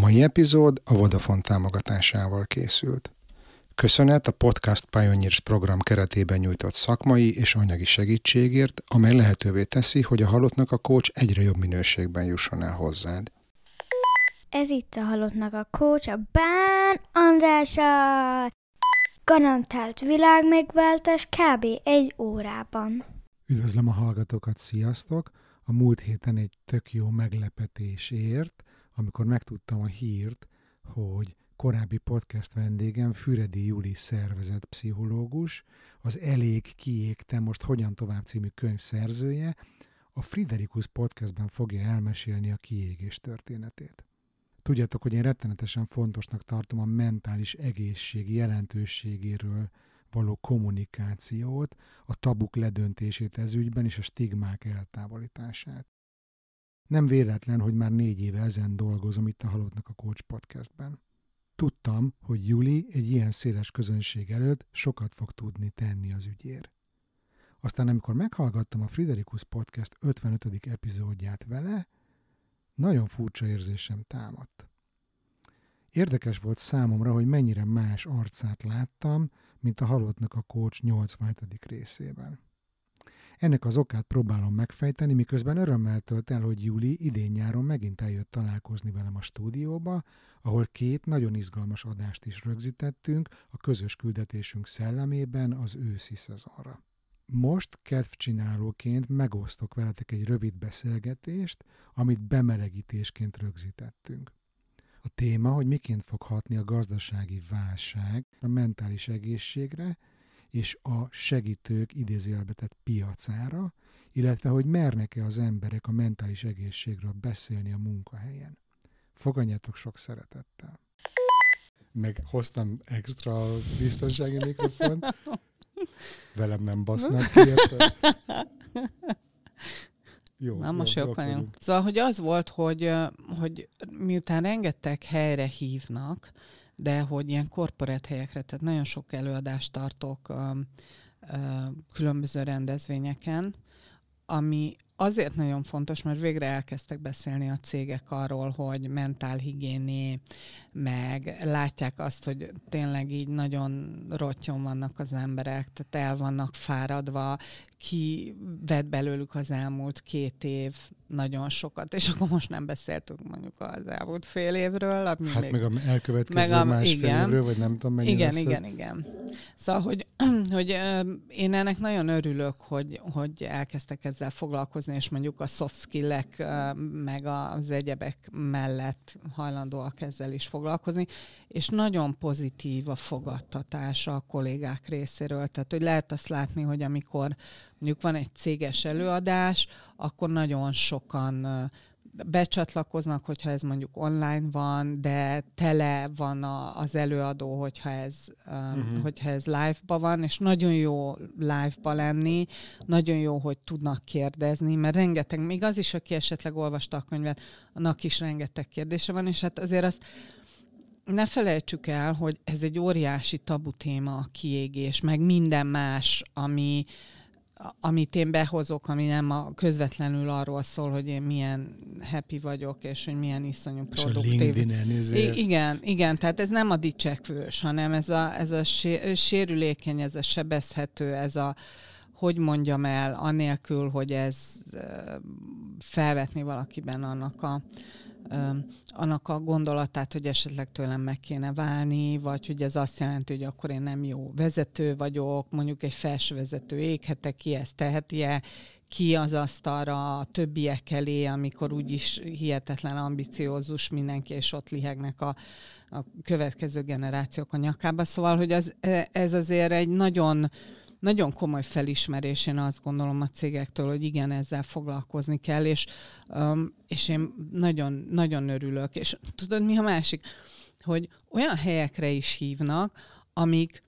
mai epizód a Vodafone támogatásával készült. Köszönet a Podcast Pioneers program keretében nyújtott szakmai és anyagi segítségért, amely lehetővé teszi, hogy a halottnak a coach egyre jobb minőségben jusson el hozzád. Ez itt a halottnak a coach, a Bán Andrása! Garantált világmegváltás kb. egy órában. Üdvözlöm a hallgatókat, sziasztok! A múlt héten egy tök jó meglepetés ért, amikor megtudtam a hírt, hogy korábbi podcast vendégem, Füredi Juli szervezett pszichológus, az Elég kiégte, most hogyan tovább című könyv szerzője, a Friderikus podcastben fogja elmesélni a kiégés történetét. Tudjátok, hogy én rettenetesen fontosnak tartom a mentális egészség jelentőségéről való kommunikációt, a tabuk ledöntését ez ügyben és a stigmák eltávolítását. Nem véletlen, hogy már négy éve ezen dolgozom itt a Halottnak a Coach podcastben. Tudtam, hogy Juli egy ilyen széles közönség előtt sokat fog tudni tenni az ügyér. Aztán amikor meghallgattam a Friderikus Podcast 55. epizódját vele, nagyon furcsa érzésem támadt. Érdekes volt számomra, hogy mennyire más arcát láttam, mint a halottnak a Coach 85. részében. Ennek az okát próbálom megfejteni, miközben örömmel tölt el, hogy Juli idén-nyáron megint eljött találkozni velem a stúdióba, ahol két nagyon izgalmas adást is rögzítettünk a közös küldetésünk szellemében az őszi szezonra. Most kedvcsinálóként megosztok veletek egy rövid beszélgetést, amit bemelegítésként rögzítettünk. A téma, hogy miként fog hatni a gazdasági válság a mentális egészségre, és a segítők idézőjelbetett piacára, illetve hogy mernek-e az emberek a mentális egészségről beszélni a munkahelyen. Fogadjátok sok szeretettel. Meg hoztam extra biztonsági mikrofon. Velem nem basznak ki. Jó, Na, most jók vagyunk. Szóval, hogy az volt, hogy, hogy miután rengeteg helyre hívnak, de hogy ilyen korporát helyekre, tehát nagyon sok előadást tartok uh, uh, különböző rendezvényeken, ami azért nagyon fontos, mert végre elkezdtek beszélni a cégek arról, hogy mentálhigiéni, meg látják azt, hogy tényleg így nagyon rottyon vannak az emberek, tehát el vannak fáradva, ki vett belőlük az elmúlt két év nagyon sokat, és akkor most nem beszéltünk mondjuk az elmúlt fél évről. Ami hát még, meg a elkövetkező meg a, másfél igen, évről, vagy nem tudom mennyi Igen, igen, ez. igen. Szóval, hogy, hogy én ennek nagyon örülök, hogy, hogy elkezdtek ezzel foglalkozni, és mondjuk a soft skill-ek, meg az egyebek mellett hajlandóak ezzel is foglalkozni, és nagyon pozitív a fogadtatás a kollégák részéről. Tehát, hogy lehet azt látni, hogy amikor mondjuk van egy céges előadás, akkor nagyon sokan becsatlakoznak, hogyha ez mondjuk online van, de tele van a, az előadó, hogyha ez, uh-huh. hogyha ez live-ba van, és nagyon jó live-ba lenni, nagyon jó, hogy tudnak kérdezni, mert rengeteg, még az is, aki esetleg olvasta a könyvet, annak is rengeteg kérdése van, és hát azért azt ne felejtsük el, hogy ez egy óriási tabu téma a kiégés, meg minden más, ami, amit én behozok, ami nem a közvetlenül arról szól, hogy én milyen happy vagyok, és hogy milyen iszonyú produktív. I- igen, igen, tehát ez nem a dicsekvős, hanem ez a, ez a sérülékeny, ez a sebezhető, ez a hogy mondjam el, anélkül, hogy ez felvetni valakiben annak a annak a gondolatát, hogy esetleg tőlem meg kéne válni, vagy hogy ez azt jelenti, hogy akkor én nem jó vezető vagyok, mondjuk egy felső vezető éghete ki ezt teheti-e, ki az asztalra a többiek elé, amikor úgyis hihetetlen ambiciózus mindenki, és ott lihegnek a, a következő generációk a nyakába. Szóval, hogy az, e, ez azért egy nagyon nagyon komoly felismerés, én azt gondolom a cégektől, hogy igen, ezzel foglalkozni kell, és, um, és én nagyon, nagyon örülök. És tudod, mi a másik? Hogy olyan helyekre is hívnak, amik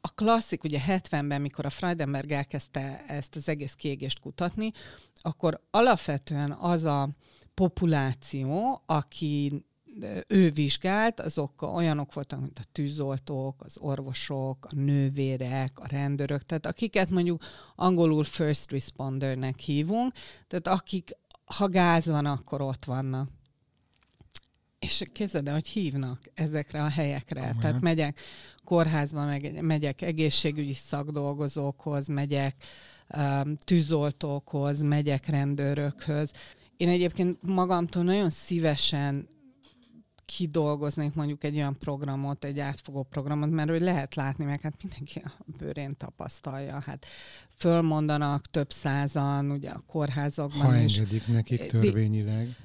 a klasszik, ugye 70-ben, mikor a Freudenberg elkezdte ezt az egész kiégést kutatni, akkor alapvetően az a populáció, aki ő vizsgált, azok olyanok voltak, mint a tűzoltók, az orvosok, a nővérek, a rendőrök, tehát akiket mondjuk angolul first respondernek hívunk, tehát akik, ha gáz van, akkor ott vannak. És képzeld el, hogy hívnak ezekre a helyekre. Komolyan. Tehát megyek kórházba, meg, megyek egészségügyi szakdolgozókhoz, megyek um, tűzoltókhoz, megyek rendőrökhöz. Én egyébként magamtól nagyon szívesen kidolgoznék mondjuk egy olyan programot, egy átfogó programot, mert hogy lehet látni, meg hát mindenki a bőrén tapasztalja. Hát fölmondanak több százan, ugye a kórházakban Ha is. engedik nekik törvényileg.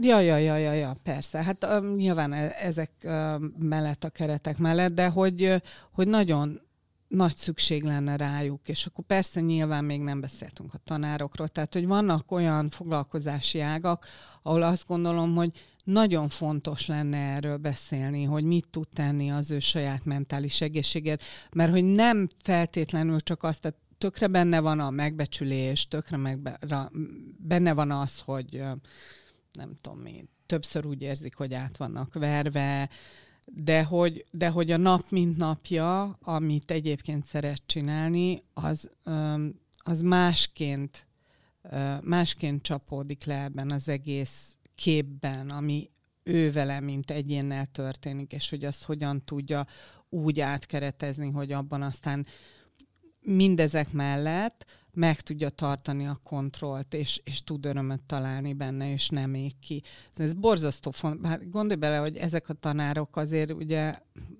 Ja, ja, ja, ja, ja, persze. Hát nyilván e- ezek mellett a keretek mellett, de hogy, hogy nagyon nagy szükség lenne rájuk, és akkor persze nyilván még nem beszéltünk a tanárokról, tehát hogy vannak olyan foglalkozási ágak, ahol azt gondolom, hogy nagyon fontos lenne erről beszélni, hogy mit tud tenni az ő saját mentális egészségét, mert hogy nem feltétlenül csak azt, tehát tökre benne van a megbecsülés, tökre megbe, ra, benne van az, hogy nem tudom mi, többször úgy érzik, hogy át vannak verve, de hogy, de hogy a nap mint napja, amit egyébként szeret csinálni, az, az másként, másként csapódik le ebben az egész képben, ami ő vele, mint egyénnel történik, és hogy azt hogyan tudja úgy átkeretezni, hogy abban aztán mindezek mellett meg tudja tartani a kontrollt, és, és tud örömöt találni benne, és nem ég ki. Ez borzasztó fontos. Hát gondolj bele, hogy ezek a tanárok azért ugye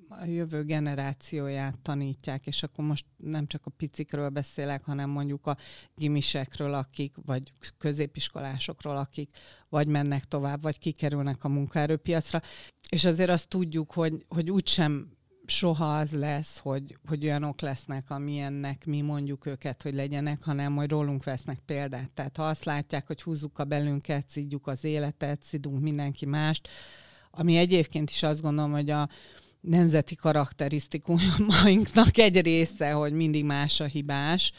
a jövő generációját tanítják, és akkor most nem csak a picikről beszélek, hanem mondjuk a gimisekről, akik, vagy középiskolásokról, akik vagy mennek tovább, vagy kikerülnek a munkaerőpiacra. És azért azt tudjuk, hogy, hogy úgysem soha az lesz, hogy, hogy olyanok lesznek, amilyennek mi mondjuk őket, hogy legyenek, hanem majd rólunk vesznek példát. Tehát ha azt látják, hogy húzzuk a belünket, szidjuk az életet, szidunk mindenki mást, ami egyébként is azt gondolom, hogy a nemzeti karakterisztikumainknak egy része, hogy mindig más a hibás,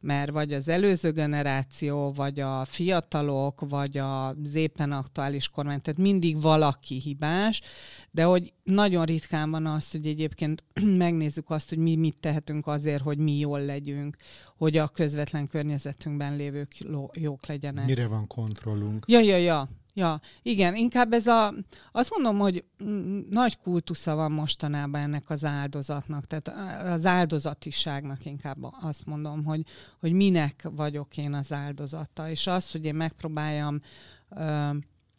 mert vagy az előző generáció, vagy a fiatalok, vagy az éppen aktuális kormány, tehát mindig valaki hibás, de hogy nagyon ritkán van az, hogy egyébként megnézzük azt, hogy mi mit tehetünk azért, hogy mi jól legyünk, hogy a közvetlen környezetünkben lévők jók legyenek. Mire van kontrollunk? Ja, ja, ja. Ja, igen, inkább ez a, azt mondom, hogy nagy kultusza van mostanában ennek az áldozatnak, tehát az áldozatiságnak inkább azt mondom, hogy, hogy minek vagyok én az áldozata, és az, hogy én megpróbáljam ö,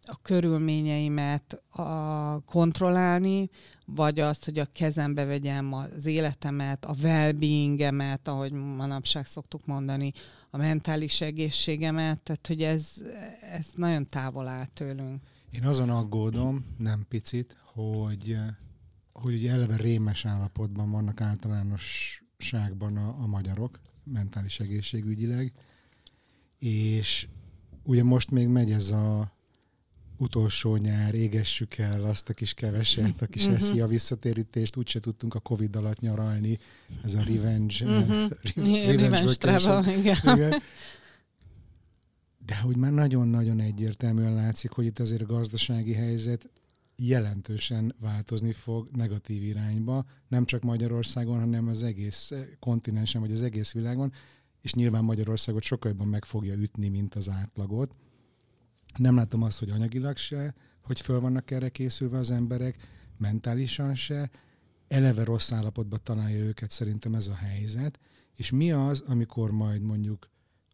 a körülményeimet a, kontrollálni, vagy azt, hogy a kezembe vegyem az életemet, a well-beingemet, ahogy manapság szoktuk mondani, a mentális egészségemet, tehát hogy ez, ez nagyon távol áll tőlünk. Én azon aggódom, nem picit, hogy, hogy ugye eleve rémes állapotban vannak általánosságban a, a magyarok, mentális egészségügyileg, és ugye most még megy ez a utolsó nyár, égessük el azt a kis keveset, a kis uh-huh. eszi a visszatérítést, úgyse tudtunk a Covid alatt nyaralni, ez a revenge, uh-huh. revenge, revenge travel, igen. igen. De hogy már nagyon-nagyon egyértelműen látszik, hogy itt azért a gazdasági helyzet jelentősen változni fog negatív irányba, nem csak Magyarországon, hanem az egész kontinensen, vagy az egész világon, és nyilván Magyarországot sokkal jobban meg fogja ütni, mint az átlagot nem látom azt, hogy anyagilag se, hogy föl vannak erre készülve az emberek, mentálisan se, eleve rossz állapotban találja őket szerintem ez a helyzet, és mi az, amikor majd mondjuk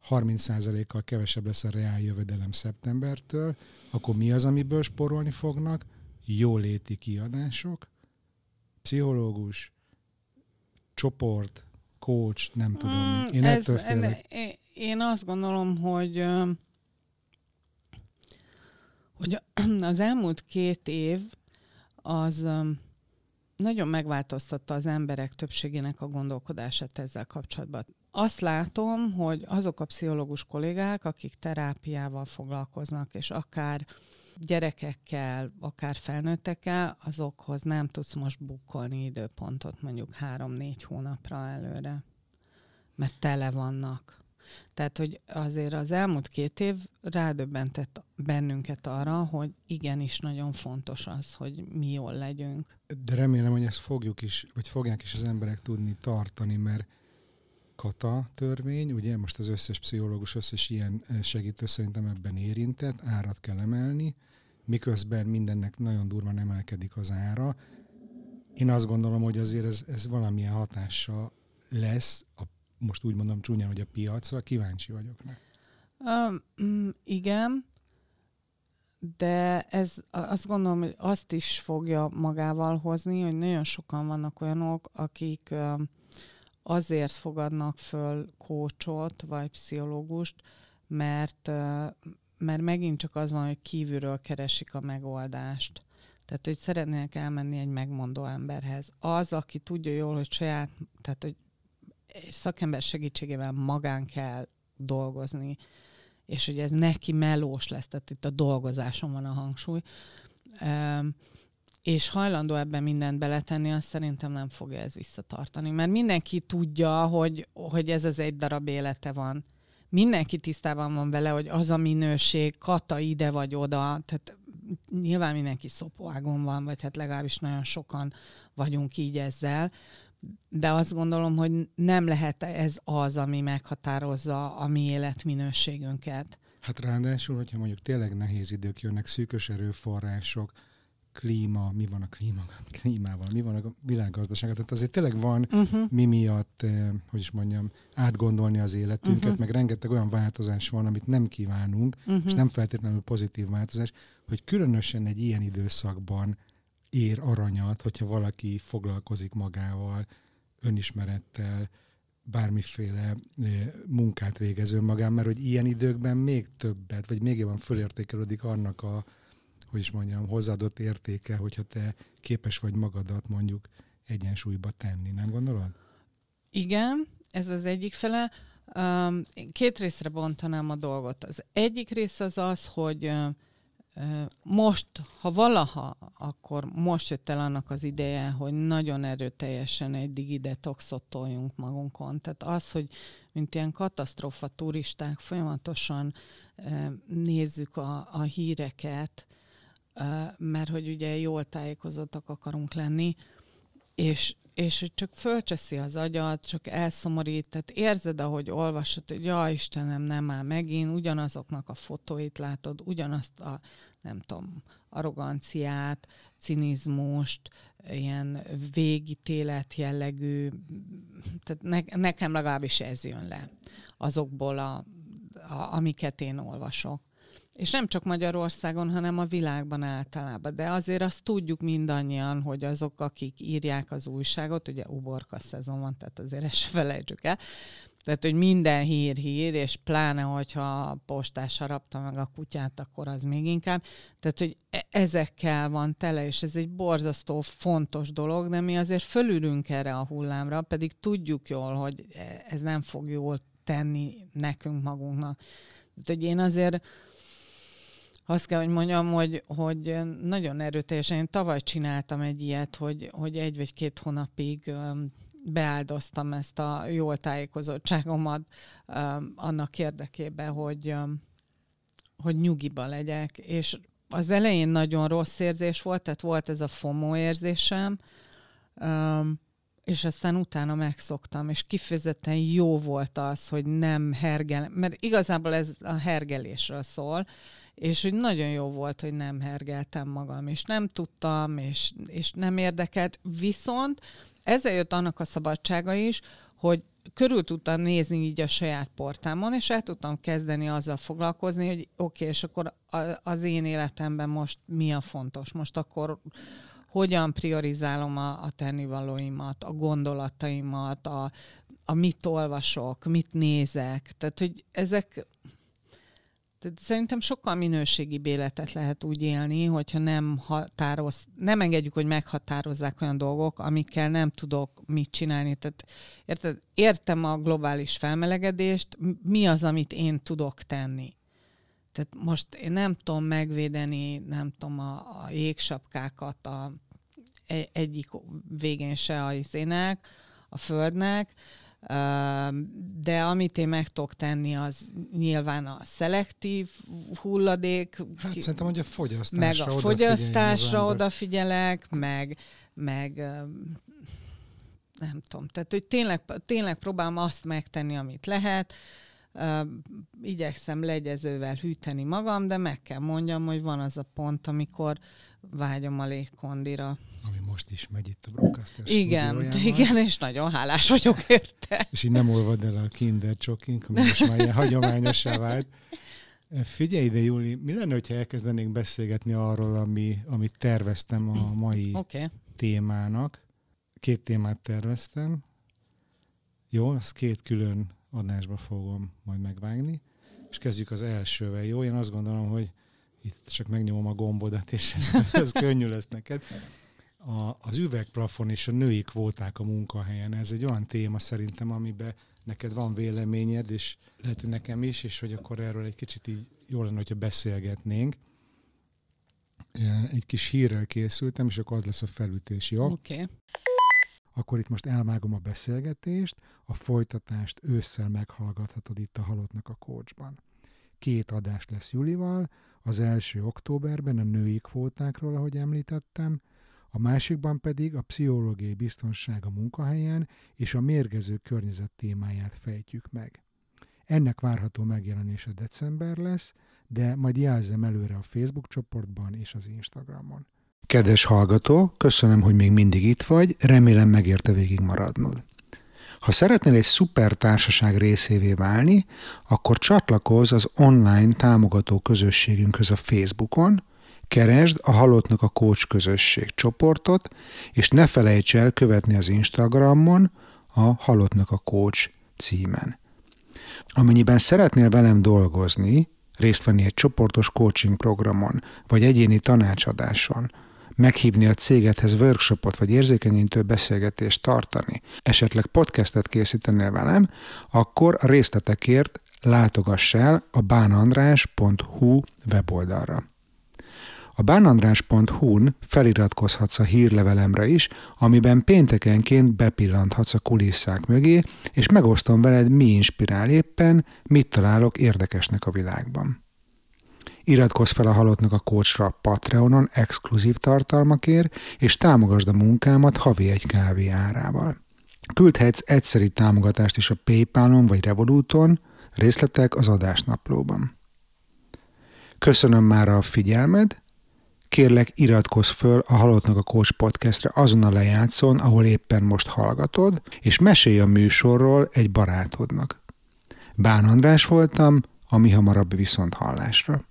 30%-kal kevesebb lesz a reál jövedelem szeptembertől, akkor mi az, amiből sporolni fognak? Jóléti kiadások, pszichológus, csoport, coach, nem tudom. Mm, én, ez, ettől félek. Én azt gondolom, hogy hogy az elmúlt két év az nagyon megváltoztatta az emberek többségének a gondolkodását ezzel kapcsolatban. Azt látom, hogy azok a pszichológus kollégák, akik terápiával foglalkoznak, és akár gyerekekkel, akár felnőttekkel, azokhoz nem tudsz most bukkolni időpontot mondjuk három-négy hónapra előre, mert tele vannak. Tehát, hogy azért az elmúlt két év rádöbbentett bennünket arra, hogy igenis nagyon fontos az, hogy mi jól legyünk. De remélem, hogy ezt fogjuk is, vagy fogják is az emberek tudni tartani, mert kata törvény, ugye most az összes pszichológus, összes ilyen segítő szerintem ebben érintett, árat kell emelni, miközben mindennek nagyon durván emelkedik az ára. Én azt gondolom, hogy azért ez, ez valamilyen hatással lesz, a, most úgy mondom csúnyán, hogy a piacra, kíváncsi vagyok rá. Um, igen, de ez azt gondolom, hogy azt is fogja magával hozni, hogy nagyon sokan vannak olyanok, akik azért fogadnak föl kócsot vagy pszichológust, mert, mert megint csak az van, hogy kívülről keresik a megoldást. Tehát, hogy szeretnének elmenni egy megmondó emberhez. Az, aki tudja jól, hogy saját, tehát, hogy egy szakember segítségével magán kell dolgozni, és hogy ez neki melós lesz, tehát itt a dolgozáson van a hangsúly, és hajlandó ebben mindent beletenni, azt szerintem nem fogja ez visszatartani. Mert mindenki tudja, hogy, hogy ez az egy darab élete van. Mindenki tisztában van vele, hogy az a minőség, kata ide vagy oda, tehát nyilván mindenki szopóágon van, vagy hát legalábbis nagyon sokan vagyunk így ezzel, de azt gondolom, hogy nem lehet ez az, ami meghatározza a mi életminőségünket. Hát ráadásul, hogyha mondjuk tényleg nehéz idők jönnek, szűkös erőforrások, klíma, mi van a klíma, klímával, mi van a világgazdaság. Tehát azért tényleg van uh-huh. mi miatt, eh, hogy is mondjam, átgondolni az életünket, uh-huh. meg rengeteg olyan változás van, amit nem kívánunk, uh-huh. és nem feltétlenül pozitív változás, hogy különösen egy ilyen időszakban ér aranyat, hogyha valaki foglalkozik magával, önismerettel, bármiféle munkát végez önmagán, mert hogy ilyen időkben még többet, vagy még jobban fölértékelődik annak a, hogy is mondjam, hozzáadott értéke, hogyha te képes vagy magadat mondjuk egyensúlyba tenni, nem gondolod? Igen, ez az egyik fele. Két részre bontanám a dolgot. Az egyik rész az az, hogy most, ha valaha, akkor most jött el annak az ideje, hogy nagyon erőteljesen egy digidetoxot toljunk magunkon. Tehát az, hogy mint ilyen katasztrófa turisták folyamatosan nézzük a, a híreket, mert hogy ugye jól tájékozottak akarunk lenni, és, és hogy csak fölcseszi az agyat, csak elszomorít, tehát érzed, ahogy olvasod, hogy ja Istenem, nem már megint, ugyanazoknak a fotóit látod, ugyanazt a, nem tudom, arroganciát, cinizmust, ilyen végítélet jellegű, tehát ne, nekem legalábbis ez jön le azokból, a, a, amiket én olvasok. És nem csak Magyarországon, hanem a világban általában. De azért azt tudjuk mindannyian, hogy azok, akik írják az újságot, ugye uborka szezon van, tehát azért ezt se felejtsük el, tehát, hogy minden hír hír, és pláne, hogyha a postás harapta meg a kutyát, akkor az még inkább. Tehát, hogy e- ezekkel van tele, és ez egy borzasztó fontos dolog, de mi azért fölülünk erre a hullámra, pedig tudjuk jól, hogy e- ez nem fog jól tenni nekünk magunknak. Tehát, hogy én azért azt kell, hogy mondjam, hogy, hogy nagyon erőteljesen, én tavaly csináltam egy ilyet, hogy, hogy egy vagy két hónapig beáldoztam ezt a jól tájékozottságomat annak érdekében, hogy, hogy nyugiba legyek, és az elején nagyon rossz érzés volt, tehát volt ez a FOMO érzésem, és aztán utána megszoktam, és kifejezetten jó volt az, hogy nem hergel, mert igazából ez a hergelésről szól, és hogy nagyon jó volt, hogy nem hergeltem magam, és nem tudtam, és, és nem érdekelt, viszont ezzel jött annak a szabadsága is, hogy körül tudtam nézni így a saját portámon, és el tudtam kezdeni azzal foglalkozni, hogy oké, okay, és akkor az én életemben most mi a fontos, most akkor hogyan priorizálom a, a tennivalóimat, a gondolataimat, a, a mit olvasok, mit nézek. Tehát, hogy ezek szerintem sokkal minőségi életet lehet úgy élni, hogyha nem határoz, nem engedjük, hogy meghatározzák olyan dolgok, amikkel nem tudok mit csinálni. Tehát érted, értem a globális felmelegedést, mi az, amit én tudok tenni. Tehát most én nem tudom megvédeni, nem tudom, a, a jégsapkákat a, e, egyik végén se a izének, a földnek, de amit én meg tudok tenni, az nyilván a szelektív hulladék. Hát szerintem, hogy a fogyasztásra Meg a fogyasztásra odafigyelek, meg, meg nem tudom, tehát hogy tényleg, tényleg próbálom azt megtenni, amit lehet, igyekszem legyezővel hűteni magam, de meg kell mondjam, hogy van az a pont, amikor vágyom a légkondira. Ami most is megy itt a Broadcaster Igen, igen, és nagyon hálás vagyok érte. És így nem olvad el a Kinder Choking, ami most már ilyen hagyományosá vált. Figyelj ide, Júli, mi lenne, hogyha elkezdenénk beszélgetni arról, ami, amit terveztem a mai okay. témának? Két témát terveztem. Jó, azt két külön adásba fogom majd megvágni. És kezdjük az elsővel, jó? Én azt gondolom, hogy itt csak megnyomom a gombodat, és ez, ez könnyű lesz neked. A, az üvegplafon és a női kvóták a munkahelyen, ez egy olyan téma szerintem, amiben neked van véleményed, és lehet, hogy nekem is, és hogy akkor erről egy kicsit így jó lenne, hogyha beszélgetnénk. Egy kis hírrel készültem, és akkor az lesz a felütés, jó? Oké. Okay. Akkor itt most elvágom a beszélgetést, a folytatást ősszel meghallgathatod itt a Halottnak a Coachban. Két adás lesz Julival, az első októberben a női kvótákról, ahogy említettem, a másikban pedig a pszichológiai biztonság a munkahelyen és a mérgező környezet témáját fejtjük meg. Ennek várható megjelenése december lesz, de majd jelzem előre a Facebook csoportban és az Instagramon. Kedves hallgató, köszönöm, hogy még mindig itt vagy, remélem megérte végig maradnod. Ha szeretnél egy szuper társaság részévé válni, akkor csatlakozz az online támogató közösségünkhöz a Facebookon, keresd a Halottnak a Coach közösség csoportot, és ne felejts el követni az Instagramon a Halottnak a Coach címen. Amennyiben szeretnél velem dolgozni, részt venni egy csoportos coaching programon, vagy egyéni tanácsadáson, meghívni a cégedhez workshopot vagy érzékenyítő beszélgetést tartani, esetleg podcastet készítenél velem, akkor a részletekért látogass el a bánandrás.hu weboldalra. A bánandrás.hu-n feliratkozhatsz a hírlevelemre is, amiben péntekenként bepillanthatsz a kulisszák mögé, és megosztom veled, mi inspirál éppen, mit találok érdekesnek a világban. Iratkozz fel a Halottnak a Coachra Patreonon exkluzív tartalmakért, és támogasd a munkámat havi egy kávé árával. Küldhetsz egyszeri támogatást is a Paypalon vagy Revoluton, részletek az adásnaplóban. Köszönöm már a figyelmed, kérlek iratkozz föl a Halottnak a Coach podcastre azon a lejátszón, ahol éppen most hallgatod, és mesélj a műsorról egy barátodnak. Bán András voltam, a mi hamarabb viszont hallásra.